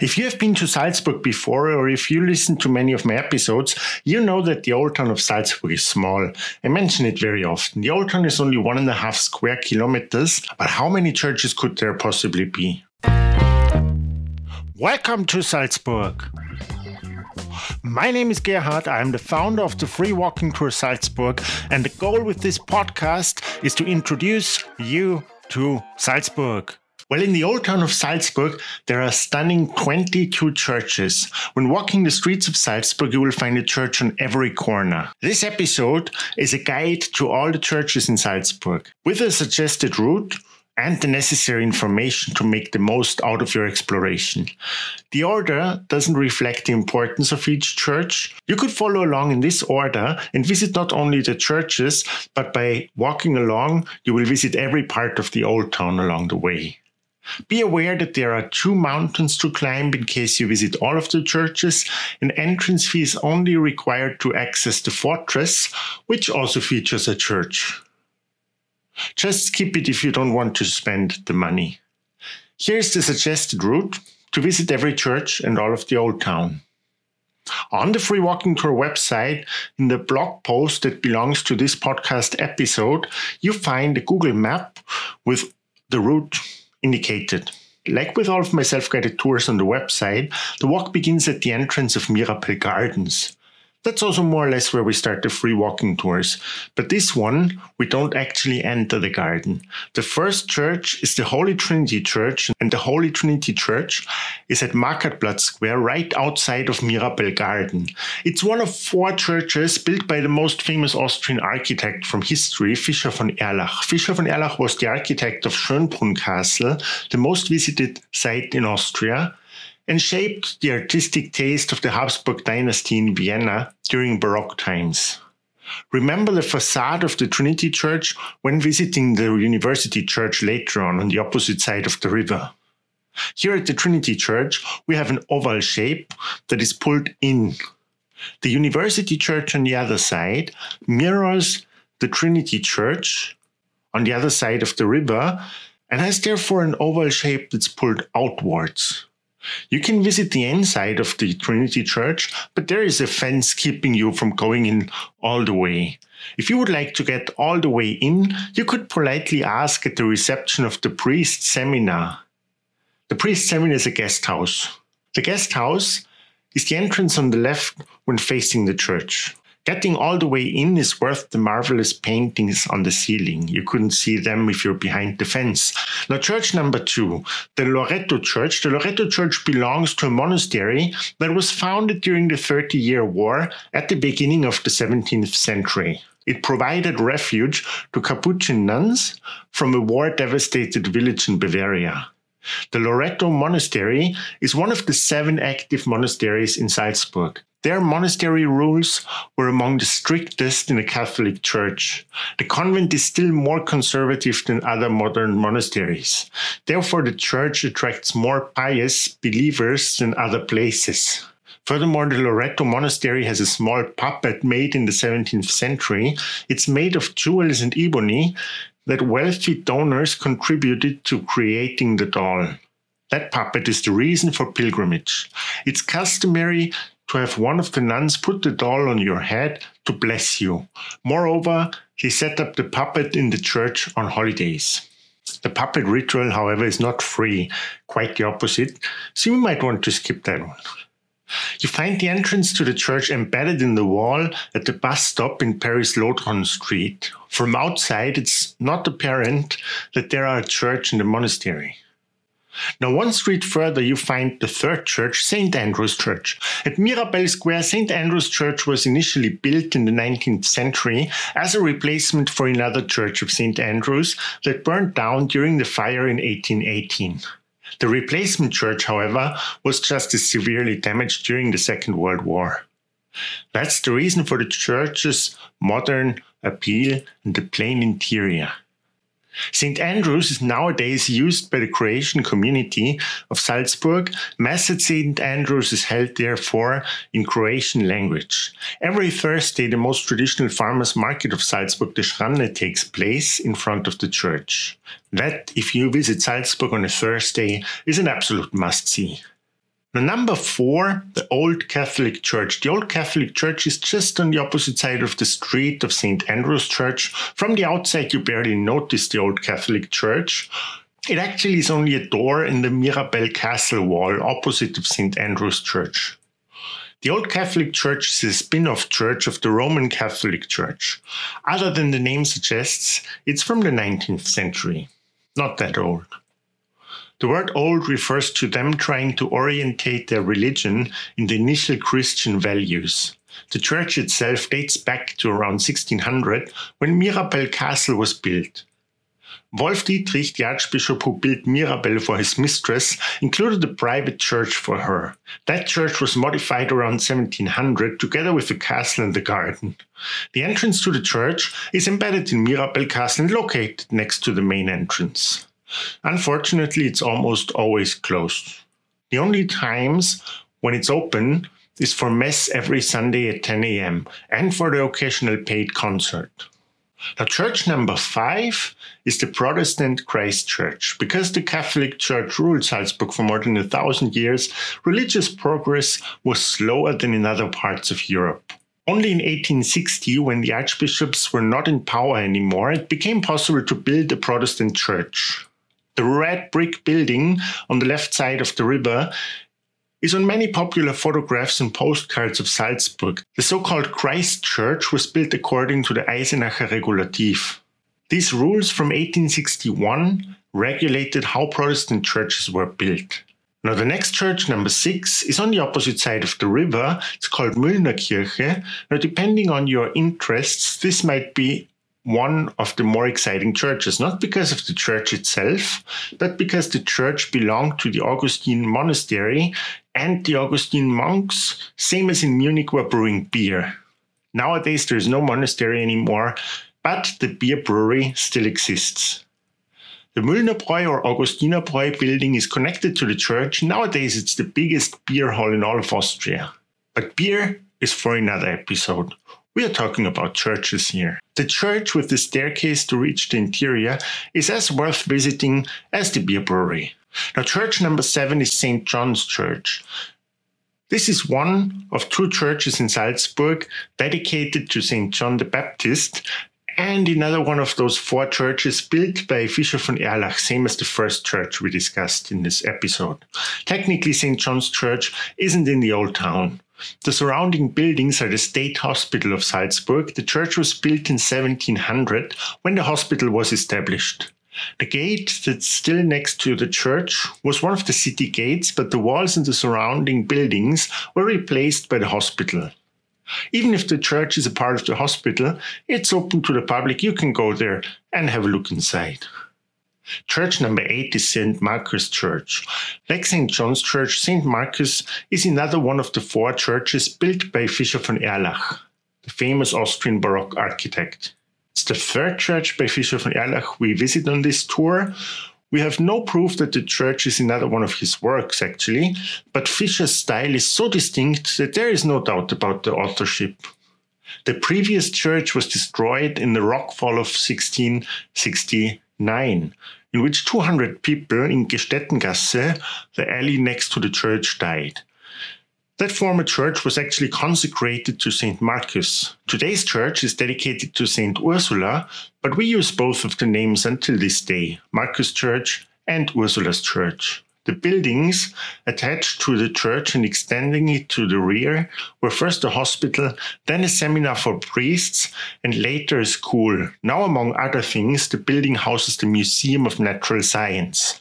If you have been to Salzburg before, or if you listen to many of my episodes, you know that the old town of Salzburg is small. I mention it very often. The old town is only one and a half square kilometers, but how many churches could there possibly be? Welcome to Salzburg. My name is Gerhard. I am the founder of the Free Walking Tour Salzburg, and the goal with this podcast is to introduce you to Salzburg. Well, in the old town of Salzburg, there are stunning 22 churches. When walking the streets of Salzburg, you will find a church on every corner. This episode is a guide to all the churches in Salzburg with a suggested route and the necessary information to make the most out of your exploration. The order doesn't reflect the importance of each church. You could follow along in this order and visit not only the churches, but by walking along, you will visit every part of the old town along the way. Be aware that there are two mountains to climb in case you visit all of the churches. An entrance fee is only required to access the fortress, which also features a church. Just skip it if you don't want to spend the money. Here's the suggested route to visit every church and all of the old town. On the Free Walking Tour website, in the blog post that belongs to this podcast episode, you find a Google map with the route indicated. Like with all of my self guided tours on the website, the walk begins at the entrance of Mirabell Gardens. That's also more or less where we start the free walking tours. But this one, we don't actually enter the garden. The first church is the Holy Trinity Church, and the Holy Trinity Church is at Makartplatz Square, right outside of Mirabell Garden. It's one of four churches built by the most famous Austrian architect from history, Fischer von Erlach. Fischer von Erlach was the architect of Schönbrunn Castle, the most visited site in Austria and shaped the artistic taste of the Habsburg dynasty in Vienna during Baroque times. Remember the facade of the Trinity Church when visiting the University Church later on on the opposite side of the river. Here at the Trinity Church, we have an oval shape that is pulled in. The University Church on the other side mirrors the Trinity Church on the other side of the river and has therefore an oval shape that's pulled outwards. You can visit the inside of the Trinity Church, but there is a fence keeping you from going in all the way. If you would like to get all the way in, you could politely ask at the reception of the priest seminar. The priest seminar is a guest house. The guest house is the entrance on the left when facing the church. Getting all the way in is worth the marvelous paintings on the ceiling. You couldn't see them if you're behind the fence. Now, church number two, the Loreto Church. The Loreto Church belongs to a monastery that was founded during the Thirty Year War at the beginning of the 17th century. It provided refuge to Capuchin nuns from a war devastated village in Bavaria. The Loreto Monastery is one of the seven active monasteries in Salzburg. Their monastery rules were among the strictest in the Catholic Church. The convent is still more conservative than other modern monasteries. Therefore, the church attracts more pious believers than other places. Furthermore, the Loreto Monastery has a small puppet made in the 17th century. It's made of jewels and ebony that wealthy donors contributed to creating the doll. That puppet is the reason for pilgrimage. It's customary to have one of the nuns put the doll on your head to bless you. Moreover, he set up the puppet in the church on holidays. The puppet ritual, however, is not free, quite the opposite, so you might want to skip that one. You find the entrance to the church embedded in the wall at the bus stop in Paris Lodron Street. From outside, it's not apparent that there are a church and a monastery. Now, one street further, you find the third church, St. Andrew's Church. At Mirabell Square, St. Andrew's Church was initially built in the 19th century as a replacement for another church of St. Andrew's that burned down during the fire in 1818. The replacement church, however, was just as severely damaged during the Second World War. That's the reason for the church's modern appeal and the plain interior. St. Andrews is nowadays used by the Croatian community of Salzburg. Mass at St. Andrews is held therefore in Croatian language. Every Thursday, the most traditional farmers market of Salzburg, the Schranne, takes place in front of the church. That, if you visit Salzburg on a Thursday, is an absolute must see. Number four, the Old Catholic Church. The Old Catholic Church is just on the opposite side of the street of St. Andrew's Church. From the outside, you barely notice the Old Catholic Church. It actually is only a door in the Mirabell Castle wall opposite of St. Andrew's Church. The Old Catholic Church is a spin off church of the Roman Catholic Church. Other than the name suggests, it's from the 19th century. Not that old. The word old refers to them trying to orientate their religion in the initial Christian values. The church itself dates back to around 1600 when Mirabell Castle was built. Wolf Dietrich, the archbishop who built Mirabell for his mistress, included a private church for her. That church was modified around 1700 together with the castle and the garden. The entrance to the church is embedded in Mirabell Castle and located next to the main entrance. Unfortunately, it's almost always closed. The only times when it's open is for Mass every Sunday at 10 a.m. and for the occasional paid concert. Now, church number five is the Protestant Christ Church. Because the Catholic Church ruled Salzburg for more than a thousand years, religious progress was slower than in other parts of Europe. Only in 1860, when the archbishops were not in power anymore, it became possible to build a Protestant church. The red brick building on the left side of the river is on many popular photographs and postcards of Salzburg. The so called Christ Church was built according to the Eisenacher Regulativ. These rules from 1861 regulated how Protestant churches were built. Now, the next church, number six, is on the opposite side of the river. It's called Müllnerkirche. Now, depending on your interests, this might be one of the more exciting churches, not because of the church itself, but because the church belonged to the Augustine monastery and the Augustine monks, same as in Munich, were brewing beer. Nowadays, there's no monastery anymore, but the beer brewery still exists. The Müllnerbräu or Augustinerbräu building is connected to the church. Nowadays, it's the biggest beer hall in all of Austria. But beer is for another episode. We are talking about churches here. The church with the staircase to reach the interior is as worth visiting as the beer brewery. Now, church number seven is St. John's Church. This is one of two churches in Salzburg dedicated to St. John the Baptist and another one of those four churches built by Fischer von Erlach, same as the first church we discussed in this episode. Technically, St. John's Church isn't in the old town. The surrounding buildings are the State Hospital of Salzburg. The church was built in 1700 when the hospital was established. The gate that's still next to the church was one of the city gates, but the walls and the surrounding buildings were replaced by the hospital. Even if the church is a part of the hospital, it's open to the public. You can go there and have a look inside. Church number eight is St. Marcus Church. Like St. John's Church, St. Marcus is another one of the four churches built by Fischer von Erlach, the famous Austrian Baroque architect. It's the third church by Fischer von Erlach we visit on this tour. We have no proof that the church is another one of his works, actually, but Fischer's style is so distinct that there is no doubt about the authorship. The previous church was destroyed in the rockfall of 1660 9, in which 200 people in Gestettengasse, the alley next to the church, died. That former church was actually consecrated to St. Marcus. Today's church is dedicated to St. Ursula, but we use both of the names until this day Marcus Church and Ursula's Church. The buildings attached to the church and extending it to the rear were first a hospital, then a seminar for priests, and later a school. Now, among other things, the building houses the Museum of Natural Science.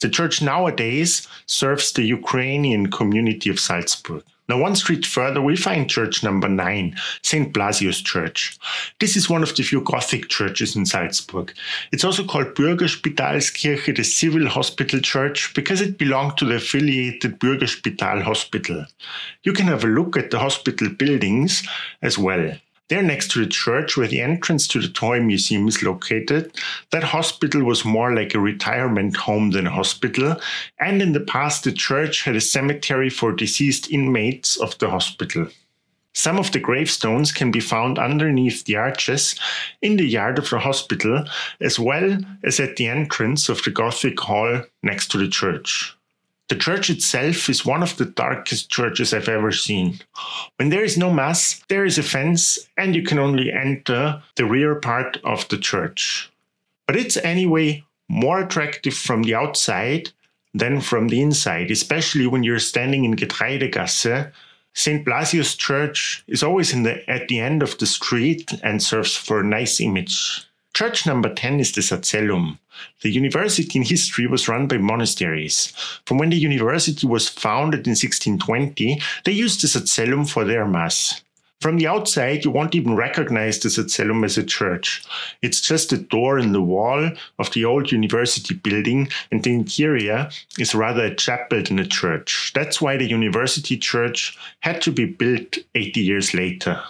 The church nowadays serves the Ukrainian community of Salzburg. Now, one street further, we find church number nine, St. Blasius Church. This is one of the few Gothic churches in Salzburg. It's also called Bürgerspitalskirche, the civil hospital church, because it belonged to the affiliated Bürgerspital Hospital. You can have a look at the hospital buildings as well. There, next to the church, where the entrance to the toy museum is located, that hospital was more like a retirement home than a hospital. And in the past, the church had a cemetery for deceased inmates of the hospital. Some of the gravestones can be found underneath the arches in the yard of the hospital, as well as at the entrance of the Gothic hall next to the church. The church itself is one of the darkest churches I've ever seen. When there is no mass, there is a fence, and you can only enter the rear part of the church. But it's anyway more attractive from the outside than from the inside, especially when you're standing in Getreidegasse. St. Blasius Church is always the, at the end of the street and serves for a nice image. Church number 10 is the Sacellum. The university in history was run by monasteries. From when the university was founded in 1620, they used the Sacellum for their mass. From the outside, you won't even recognize the Sacellum as a church. It's just a door in the wall of the old university building, and the interior is rather a chapel than a church. That's why the university church had to be built 80 years later.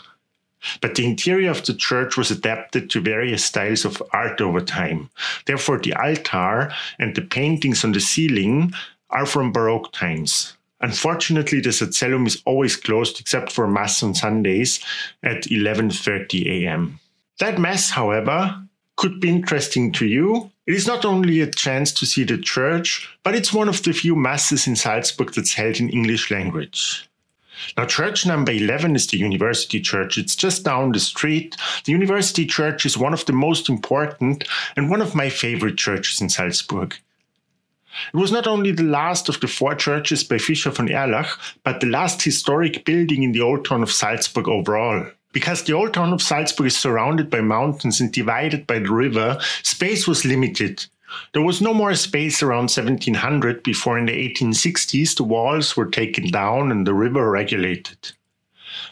But the interior of the church was adapted to various styles of art over time. Therefore, the altar and the paintings on the ceiling are from Baroque times. Unfortunately, the Sacellum is always closed except for Mass on Sundays at 11:30 a.m. That Mass, however, could be interesting to you. It is not only a chance to see the church, but it's one of the few masses in Salzburg that's held in English language. Now, church number 11 is the University Church. It's just down the street. The University Church is one of the most important and one of my favorite churches in Salzburg. It was not only the last of the four churches by Fischer von Erlach, but the last historic building in the old town of Salzburg overall. Because the old town of Salzburg is surrounded by mountains and divided by the river, space was limited. There was no more space around 1700 before in the 1860s the walls were taken down and the river regulated.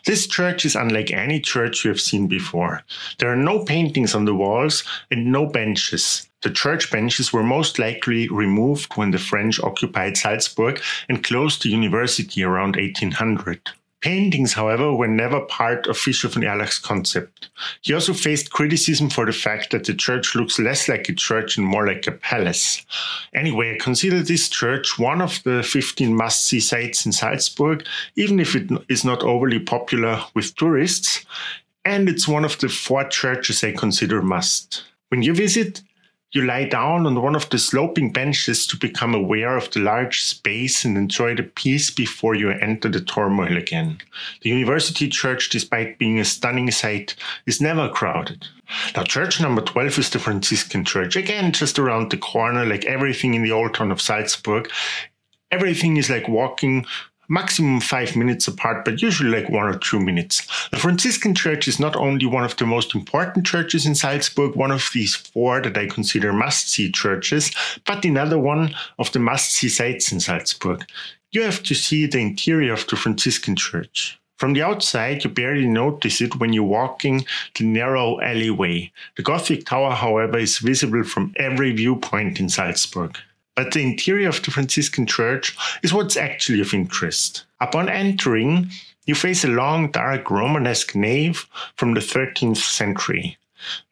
This church is unlike any church you have seen before. There are no paintings on the walls and no benches. The church benches were most likely removed when the French occupied Salzburg and closed the university around 1800. Paintings, however, were never part of Fischer von Erlach's concept. He also faced criticism for the fact that the church looks less like a church and more like a palace. Anyway, I consider this church one of the 15 must see sites in Salzburg, even if it is not overly popular with tourists. And it's one of the four churches I consider must. When you visit, you lie down on one of the sloping benches to become aware of the large space and enjoy the peace before you enter the turmoil again. The university church, despite being a stunning sight, is never crowded. Now, church number 12 is the Franciscan church. Again, just around the corner, like everything in the old town of Salzburg. Everything is like walking maximum five minutes apart, but usually like one or two minutes. The Franciscan Church is not only one of the most important churches in Salzburg, one of these four that I consider must see churches, but another one of the must see sites in Salzburg. You have to see the interior of the Franciscan Church. From the outside, you barely notice it when you're walking the narrow alleyway. The Gothic tower, however, is visible from every viewpoint in Salzburg but the interior of the Franciscan church is what's actually of interest. Upon entering, you face a long, dark Romanesque nave from the 13th century.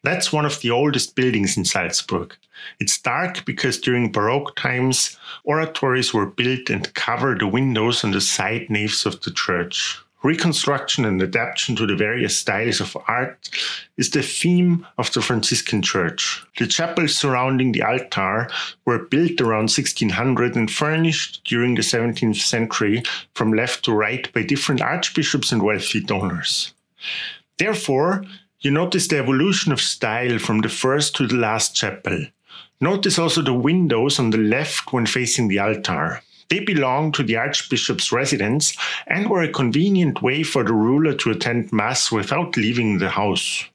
That's one of the oldest buildings in Salzburg. It's dark because during Baroque times, oratories were built and covered the windows on the side naves of the church. Reconstruction and adaptation to the various styles of art is the theme of the Franciscan Church. The chapels surrounding the altar were built around 1600 and furnished during the 17th century from left to right by different archbishops and wealthy donors. Therefore, you notice the evolution of style from the first to the last chapel. Notice also the windows on the left when facing the altar. They belonged to the archbishop's residence and were a convenient way for the ruler to attend Mass without leaving the house.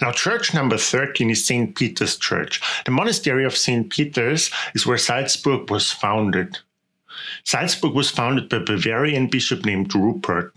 Now, church number 13 is St. Peter's Church. The monastery of St. Peter's is where Salzburg was founded. Salzburg was founded by Bavarian bishop named Rupert.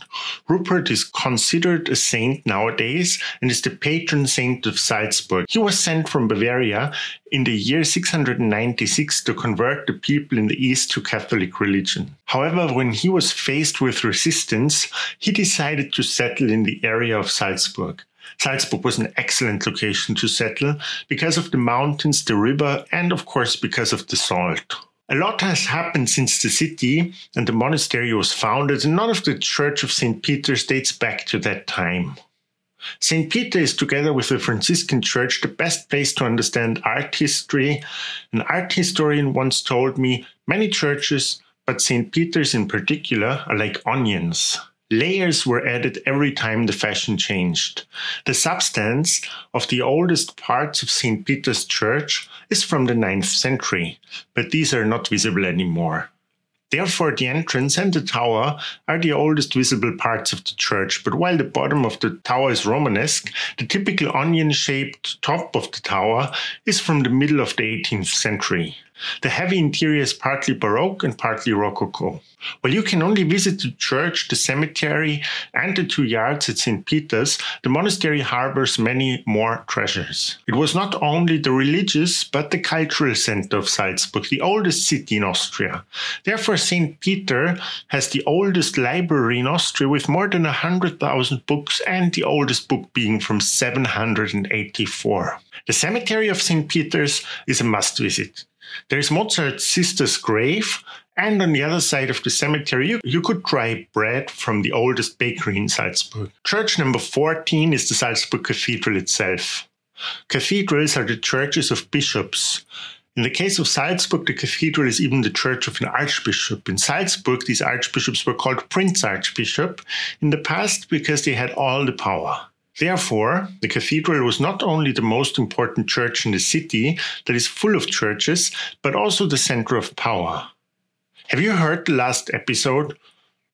Rupert is considered a saint nowadays and is the patron saint of Salzburg. He was sent from Bavaria in the year 696 to convert the people in the East to Catholic religion. However, when he was faced with resistance, he decided to settle in the area of Salzburg. Salzburg was an excellent location to settle because of the mountains, the river, and of course because of the salt. A lot has happened since the city and the monastery was founded, and none of the Church of St. Peter dates back to that time. St. Peter is, together with the Franciscan Church, the best place to understand art history. An art historian once told me many churches, but St. Peter's in particular are like onions. Layers were added every time the fashion changed. The substance of the oldest parts of St. Peter's Church is from the 9th century, but these are not visible anymore. Therefore, the entrance and the tower are the oldest visible parts of the church, but while the bottom of the tower is Romanesque, the typical onion shaped top of the tower is from the middle of the 18th century. The heavy interior is partly Baroque and partly Rococo. While you can only visit the church, the cemetery, and the two yards at St. Peter's, the monastery harbors many more treasures. It was not only the religious but the cultural center of Salzburg, the oldest city in Austria. Therefore, St. Peter has the oldest library in Austria with more than 100,000 books and the oldest book being from 784. The cemetery of St. Peter's is a must visit. There is Mozart's sister's grave, and on the other side of the cemetery, you, you, could try bread from the oldest bakery in Salzburg. Church number 14 is the Salzburg Cathedral itself. Cathedrals are the churches of bishops. In the case of Salzburg, the cathedral is even the church of an archbishop. In Salzburg, these archbishops were called Prince Archbishop in the past because they had all the power. Therefore, the cathedral was not only the most important church in the city that is full of churches, but also the center of power. Have you heard the last episode?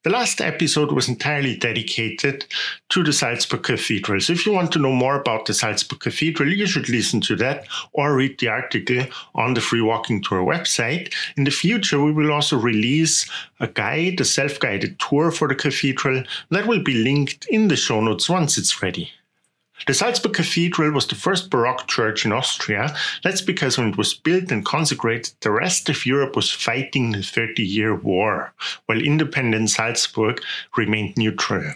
The last episode was entirely dedicated to the Salzburg Cathedral. So if you want to know more about the Salzburg Cathedral, you should listen to that or read the article on the Free Walking Tour website. In the future, we will also release a guide, a self guided tour for the cathedral that will be linked in the show notes once it's ready. The Salzburg Cathedral was the first Baroque church in Austria. That's because when it was built and consecrated, the rest of Europe was fighting the Thirty Year War, while independent Salzburg remained neutral.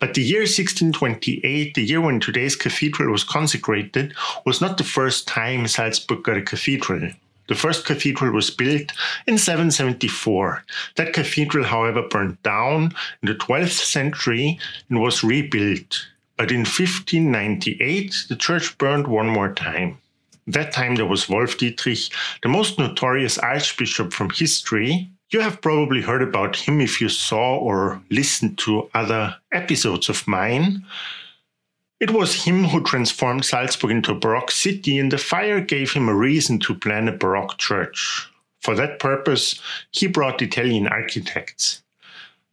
But the year 1628, the year when today's cathedral was consecrated, was not the first time Salzburg got a cathedral. The first cathedral was built in 774. That cathedral, however, burned down in the 12th century and was rebuilt. But in 1598, the church burned one more time. That time there was Wolf Dietrich, the most notorious archbishop from history. You have probably heard about him if you saw or listened to other episodes of mine. It was him who transformed Salzburg into a Baroque city, and the fire gave him a reason to plan a Baroque church. For that purpose, he brought Italian architects.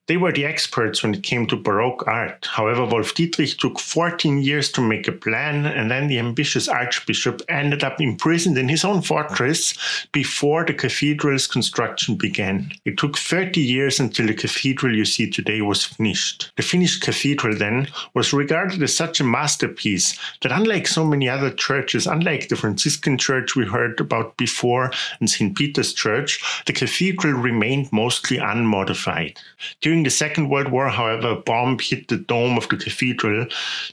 They were the experts when it came to Baroque art. However, Wolf Dietrich took 14 years to make a plan, and then the ambitious archbishop ended up imprisoned in his own fortress before the cathedral's construction began. It took 30 years until the cathedral you see today was finished. The finished cathedral then was regarded as such a masterpiece that, unlike so many other churches, unlike the Franciscan church we heard about before and St. Peter's Church, the cathedral remained mostly unmodified. During during the Second World War, however, a bomb hit the dome of the cathedral.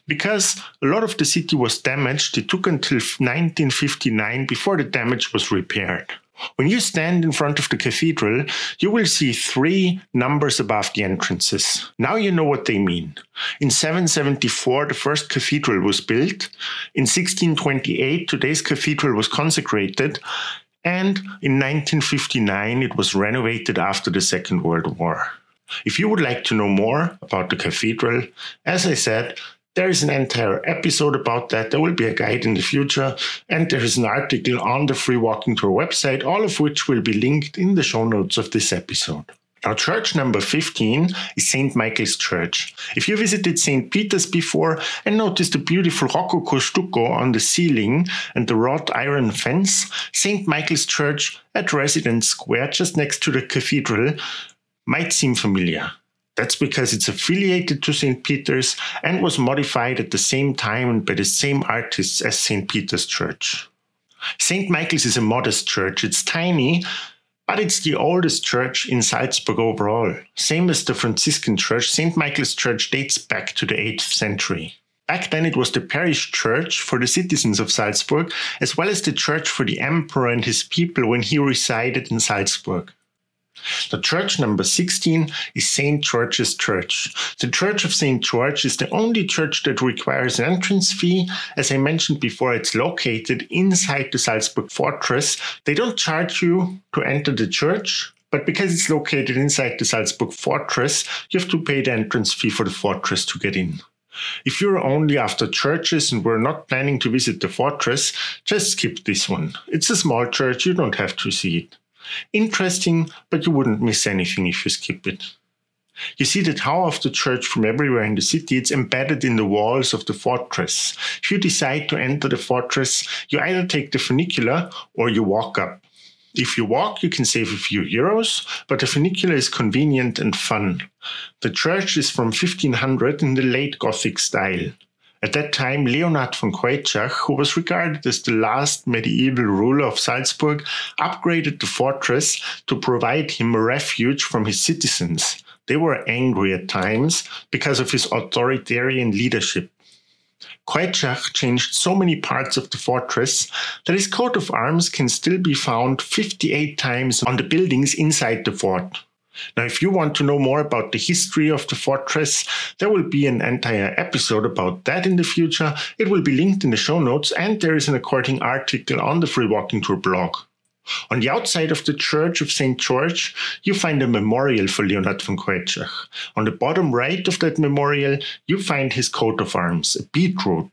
Because a lot of the city was damaged, it took until 1959 before the damage was repaired. When you stand in front of the cathedral, you will see three numbers above the entrances. Now you know what they mean. In 774, the first cathedral was built. In 1628, today's cathedral was consecrated. And in 1959, it was renovated after the Second World War. If you would like to know more about the cathedral, as I said, there is an entire episode about that. There will be a guide in the future, and there is an article on the Free Walking Tour website, all of which will be linked in the show notes of this episode. Now, church number 15 is St. Michael's Church. If you visited St. Peter's before and noticed the beautiful Rococo stucco on the ceiling and the wrought iron fence, St. Michael's Church at Residence Square, just next to the cathedral, might seem familiar. That's because it's affiliated to St. Peter's and was modified at the same time by the same artists as St. Peter's Church. St. Michael's is a modest church. It's tiny, but it's the oldest church in Salzburg overall. Same as the Franciscan Church, St. Michael's Church dates back to the 8th century. Back then, it was the parish church for the citizens of Salzburg, as well as the church for the emperor and his people when he resided in Salzburg. The church number 16 is St. George's Church. The Church of St. George is the only church that requires an entrance fee. As I mentioned before, it's located inside the Salzburg fortress. They don't charge you to enter the church, But because it's located inside the Salzburg fortress, you have to pay the entrance fee for the fortress to get in. If you're only after churches and were not planning to visit the fortress, just skip this one. It's a small church, you don't have to see it. Interesting, but you wouldn't miss anything if you skip it. You see the tower of the church from everywhere in the city. It's embedded in the walls of the fortress. If you decide to enter the fortress, you either take the funicular or you walk up. If you walk, you can save a few euros, but the funicular is convenient and fun. The church is from 1500 in the late Gothic style. At that time, Leonhard von Keutschach, who was regarded as the last medieval ruler of Salzburg, upgraded the fortress to provide him a refuge from his citizens. They were angry at times because of his authoritarian leadership. Keutschach changed so many parts of the fortress that his coat of arms can still be found 58 times on the buildings inside the fort. Now, if you want to know more about the history of the fortress, there will be an entire episode about that in the future. It will be linked in the show notes, and there is an according article on the Free Walking Tour blog. On the outside of the Church of St. George, you find a memorial for Leonhard von Keutschach. On the bottom right of that memorial, you find his coat of arms, a beetroot.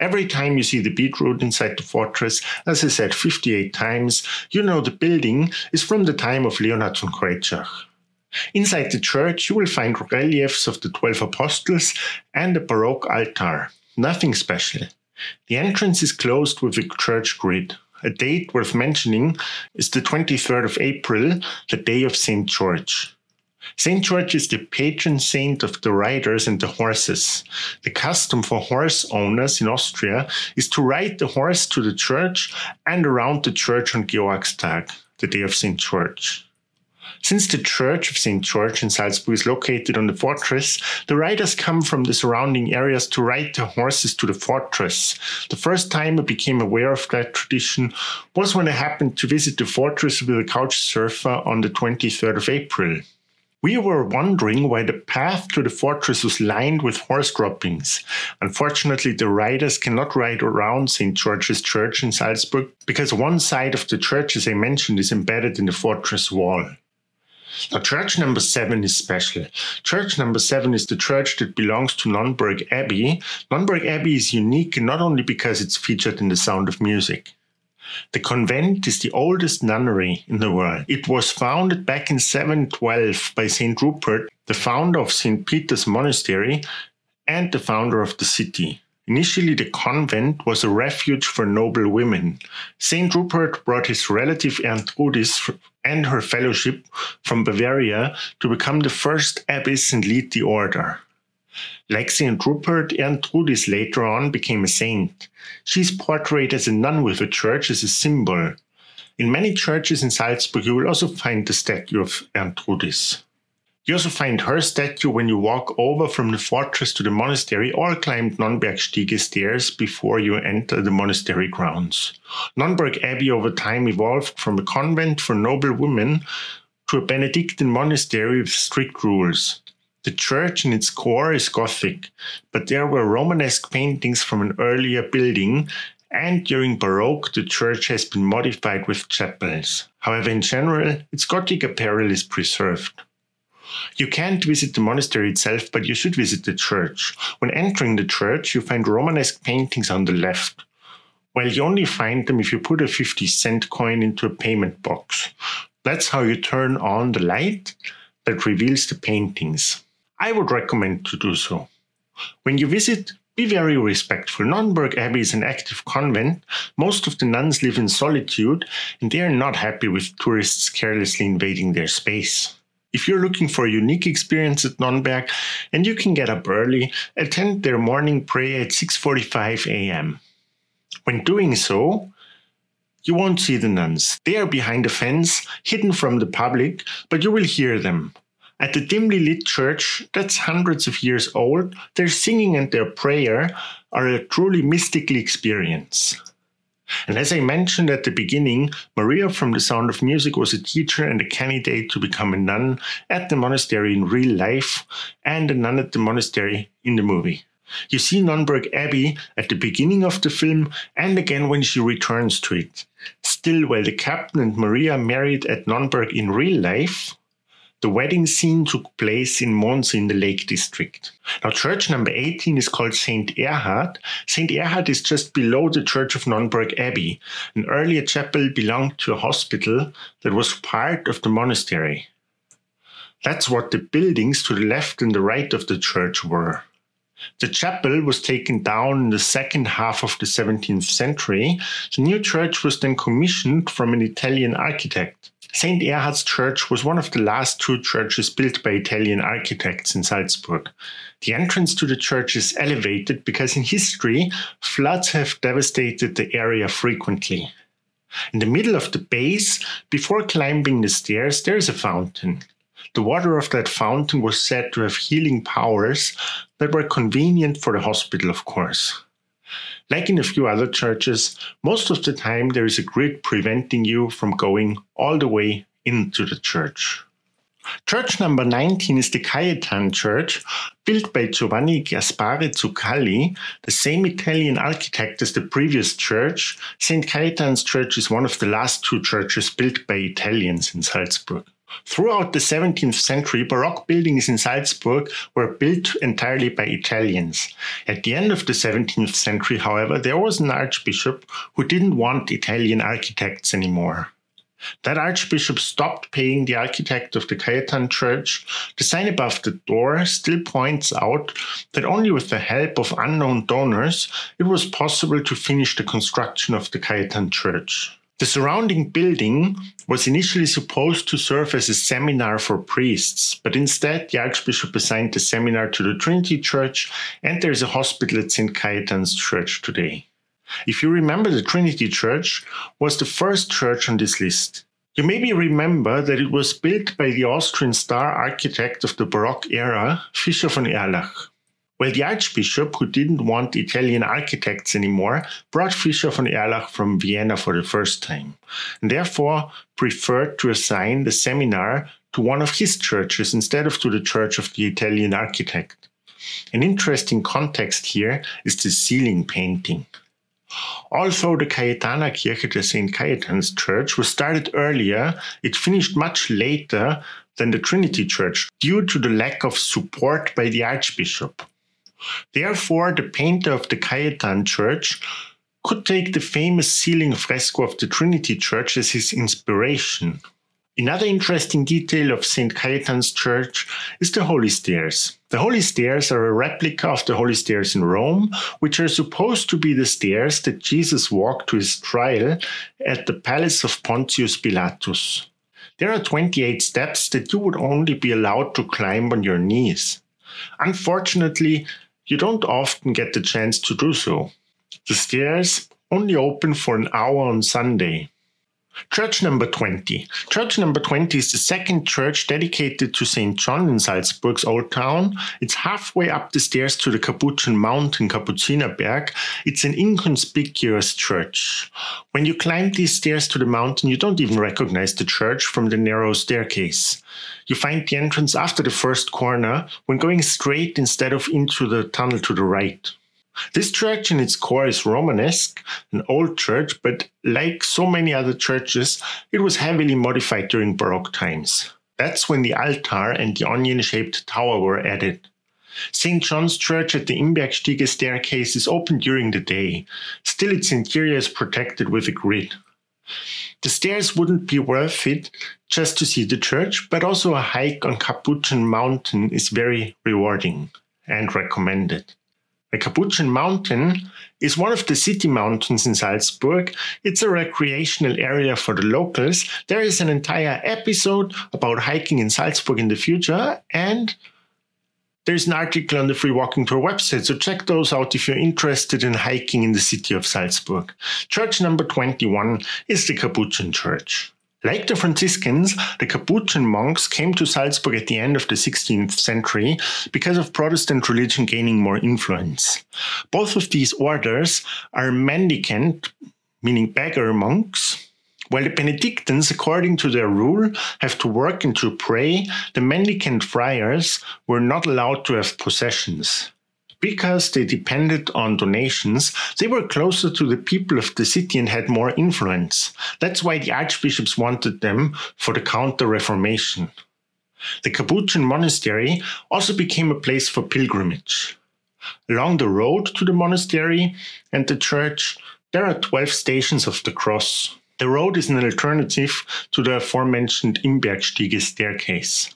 Every time you see the beetroot inside the fortress, as I said 58 times, you know the building is from the time of Leonhard von Keutschach. Inside the church, you will find reliefs of the Twelve Apostles and a Baroque altar. Nothing special. The entrance is closed with a church grid. A date worth mentioning is the 23rd of April, the day of St. George. St. George is the patron saint of the riders and the horses. The custom for horse owners in Austria is to ride the horse to the church and around the church on Georgstag, the day of St. George. Since the Church of St. George in Salzburg is located on the fortress, the riders come from the surrounding areas to ride their horses to the fortress. The first time I became aware of that tradition was when I happened to visit the fortress with a couch surfer on the 23rd of April. We were wondering why the path to the fortress was lined with horse droppings. Unfortunately, the riders cannot ride around St. George's Church in Salzburg because one side of the church, as I mentioned, is embedded in the fortress wall. Now, church number seven is special. Church number seven is the church that belongs to Nonnberg Abbey. Nonnberg Abbey is unique not only because it's featured in The Sound of Music. The convent is the oldest nunnery in the world. It was founded back in 712 by St. Rupert, the founder of St. Peter's Monastery and the founder of the city. Initially, the convent was a refuge for noble women. St. Rupert brought his relative Erentrudis and her fellowship from Bavaria to become the first abbess and lead the order. Like St. Rupert, Erentrudis later on became a saint. She is portrayed as a nun with a church as a symbol. In many churches in Salzburg, you will also find the statue of Erentrudis. You also find her statue when you walk over from the fortress to the monastery or climb Nonnbergstiege stairs before you enter the monastery grounds. Nonnberg Abbey over time evolved from a convent for noble women to a Benedictine monastery with strict rules. The church in its core is Gothic, but there were Romanesque paintings from an earlier building, and during Baroque, the church has been modified with chapels. However, in general, its Gothic apparel is preserved. You can't visit the monastery itself, but you should visit the church. When entering the church, you find Romanesque paintings on the left. Well, you only find them if you put a 50 cent coin into a payment box. That's how you turn on the light that reveals the paintings. I would recommend to do so. When you visit, be very respectful. Nonnberg Abbey is an active convent. Most of the nuns live in solitude and they are not happy with tourists carelessly invading their space. If you're looking for a unique experience at Nonnberg and you can get up early, attend their morning prayer at 6:45 a.m. When doing so, you won't see the nuns. They are behind a fence, hidden from the public, but you will hear them. At the dimly lit church that's hundreds of years old, their singing and their prayer are a truly mystical experience. And as I mentioned at the beginning, Maria from The Sound of Music was a teacher and a candidate to become a nun at the monastery in real life and a nun at the monastery in the movie. You see Nonnberg Abbey at the beginning of the film and again when she returns to it. Still, while the captain and Maria married at Nonnberg in real life, the wedding scene took place in Mondsee in the Lake District. Now, church number 18 is called St. Erhard. St. Erhard is just below the Church of Nonnberg Abbey. An earlier chapel belonged to a hospital that was part of the monastery. That's what the buildings to the left and the right of the church were. The chapel was taken down in the second half of the 17th century. The new church was then commissioned from an Italian architect. St. Erhard's Church was one of the last two churches built by Italian architects in Salzburg. The entrance to the church is elevated because in history, floods have devastated the area frequently. In the middle of the base, before climbing the stairs, there is a fountain. The water of that fountain was said to have healing powers that were convenient for the hospital, of course. Like in a few other churches, most of the time there is a grid preventing you from going all the way into the church. Church number 19 is the Cajetan Church, built by Giovanni Gaspare Zuccalli, the same Italian architect as the previous church. St. Cajetan's Church is one of the last two churches built by Italians in Salzburg. Throughout the 17th century, Baroque buildings in Salzburg were built entirely by Italians. At the end of the 17th century, however, there was an archbishop who didn't want Italian architects anymore. That archbishop stopped paying the architect of the Cajetan church. The sign above the door still points out that only with the help of unknown donors it was possible to finish the construction of the Cajetan church. The surrounding building was initially supposed to serve as a seminar for priests, but instead the Archbishop assigned the seminar to the Trinity Church, and there is a hospital at St. Cajetan's Church today. If you remember, the Trinity Church was the first church on this list. You maybe remember that it was built by the Austrian star architect of the Baroque era, Fischer von Erlach. Well, the Archbishop, who didn't want Italian architects anymore, brought Fischer von Erlach from Vienna for the first time, and therefore preferred to assign the seminar to one of his churches instead of to the church of the Italian architect. An interesting context here is the ceiling painting. Although the Cajetana Kirche, the St. Cajetan's Church, was started earlier, it finished much later than the Trinity Church due to the lack of support by the Archbishop. Therefore, the painter of the Cajetan church could take the famous ceiling fresco of the Trinity Church as his inspiration. Another interesting detail of St. Cajetan's church is the Holy Stairs. The Holy Stairs are a replica of the Holy Stairs in Rome, which are supposed to be the stairs that Jesus walked to his trial at the palace of Pontius Pilatus. There are 28 steps that you would only be allowed to climb on your knees. Unfortunately, you don't often get the chance to do so. The stairs only open for an hour on Sunday. Church number 20. Church number 20 is the second church dedicated to St. John in Salzburg's Old Town. It's halfway up the stairs to the Capuchin Mountain, Kapuzinerberg. It's an inconspicuous church. When you climb these stairs to the mountain, you don't even recognize the church from the narrow staircase. You find the entrance after the first corner when going straight instead of into the tunnel to the right. This church in its core is Romanesque, an old church, but like so many other churches, it was heavily modified during Baroque times. That's when the altar and the onion shaped tower were added. St. John's Church at the Imbergstiege staircase is open during the day. Still, its interior is protected with a grid. The stairs wouldn't be worth it just to see the church, but also a hike on Capuchin Mountain is very rewarding and recommended. The Capuchin Mountain is one of the city mountains in Salzburg. It's a recreational area for the locals. There is an entire episode about hiking in Salzburg in the future, and there's an article on the Free Walking Tour website, so check those out if you're interested in hiking in the city of Salzburg. Church number 21 is the Capuchin Church. Like the Franciscans, the Capuchin monks came to Salzburg at the end of the 16th century because of Protestant religion gaining more influence. Both of these orders are mendicant, meaning beggar monks, while the Benedictines, according to their rule, have to work and to pray, the mendicant friars were not allowed to have possessions. Because they depended on donations, they were closer to the people of the city and had more influence. That's why the archbishops wanted them for the Counter Reformation. The Capuchin monastery also became a place for pilgrimage. Along the road to the monastery and the church, there are 12 stations of the cross. The road is an alternative to the aforementioned Imbergstiege staircase.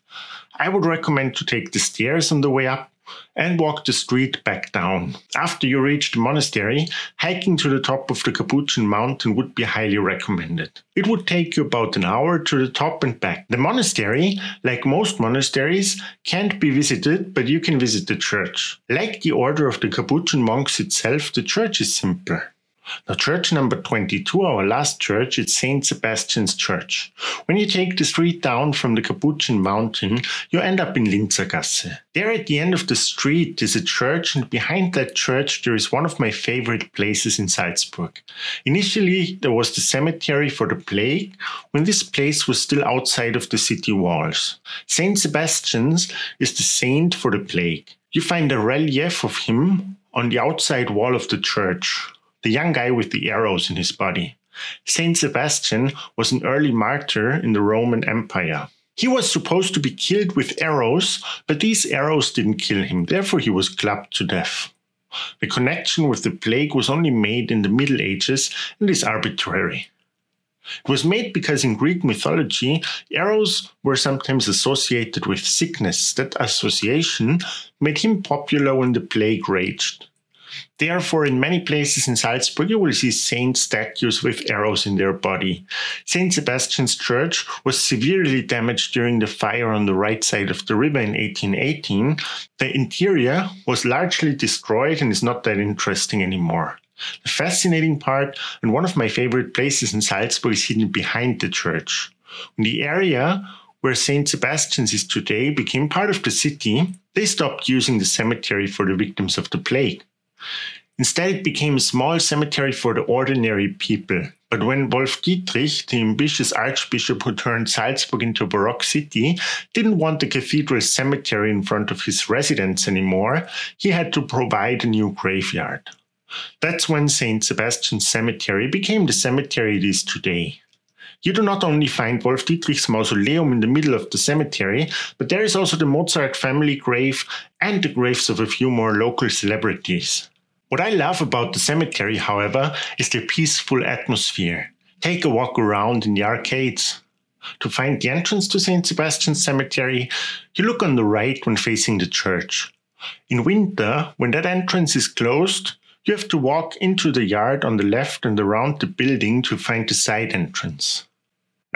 I would recommend to take the stairs on the way up and walk the street back down. After you reach the monastery, hiking to the top of the Capuchin mountain would be highly recommended. It would take you about an hour to the top and back. The monastery, like most monasteries, can't be visited, but you can visit the church. Like the order of the Capuchin monks itself, the church is simple. Now, church number 22, our last church, is St. Sebastian's Church. When you take the street down from the Capuchin Mountain, you end up in Linzergasse. There at the end of the street is a church, and behind that church, there is one of my favorite places in Salzburg. Initially, there was the cemetery for the plague, when this place was still outside of the city walls. St. Sebastian's is the saint for the plague. You find a relief of him on the outside wall of the church the young guy with the arrows in his body. Saint Sebastian was an early martyr in the Roman Empire. He was supposed to be killed with arrows, but these arrows didn't kill him, therefore, he was clubbed to death. The connection with the plague was only made in the Middle Ages and is arbitrary. It was made because in Greek mythology, arrows were sometimes associated with sickness. That association made him popular when the plague raged. Therefore, in many places in Salzburg, you will see saint statues with arrows in their body. St. Sebastian's Church was severely damaged during the fire on the right side of the river in 1818. The interior was largely destroyed and is not that interesting anymore. The fascinating part and one of my favorite places in Salzburg is hidden behind the church. In the area where St. Sebastian's is today became part of the city, they stopped using the cemetery for the victims of the plague. Instead, it became a small cemetery for the ordinary people. But when Wolf Dietrich, the ambitious archbishop who turned Salzburg into a Baroque city, didn't want the cathedral cemetery in front of his residence anymore, he had to provide a new graveyard. That's when St. Sebastian's Cemetery became the cemetery it is today. You do not only find Wolf Dietrich's mausoleum in the middle of the cemetery, but there is also the Mozart family grave and the graves of a few more local celebrities. What I love about the cemetery, however, is the peaceful atmosphere. Take a walk around in the arcades. To find the entrance to St. Sebastian's Cemetery, you look on the right when facing the church. In winter, when that entrance is closed, you have to walk into the yard on the left and around the building to find the side entrance.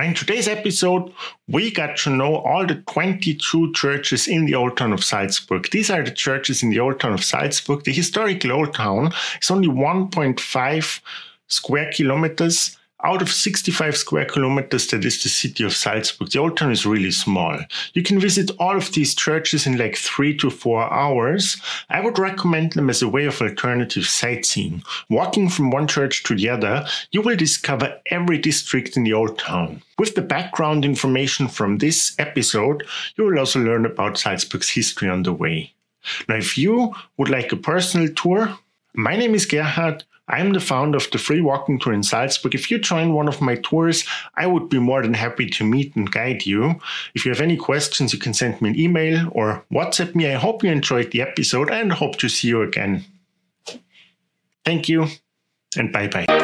In today's episode, we got to know all the 22 churches in the old town of Salzburg. These are the churches in the old town of Salzburg. The historical old town is only 1.5 square kilometers out of 65 square kilometers, that is the city of Salzburg. The old town is really small. You can visit all of these churches in like three to four hours. I would recommend them as a way of alternative sightseeing. Walking from one church to the other, you will discover every district in the old town. With the background information from this episode, you will also learn about Salzburg's history on the way. Now, if you would like a personal tour, my name is Gerhard. I'm the founder of the free walking tour in Salzburg. If you join one of my tours, I would be more than happy to meet and guide you. If you have any questions, you can send me an email or WhatsApp me. I hope you enjoyed the episode and hope to see you again. Thank you and bye bye.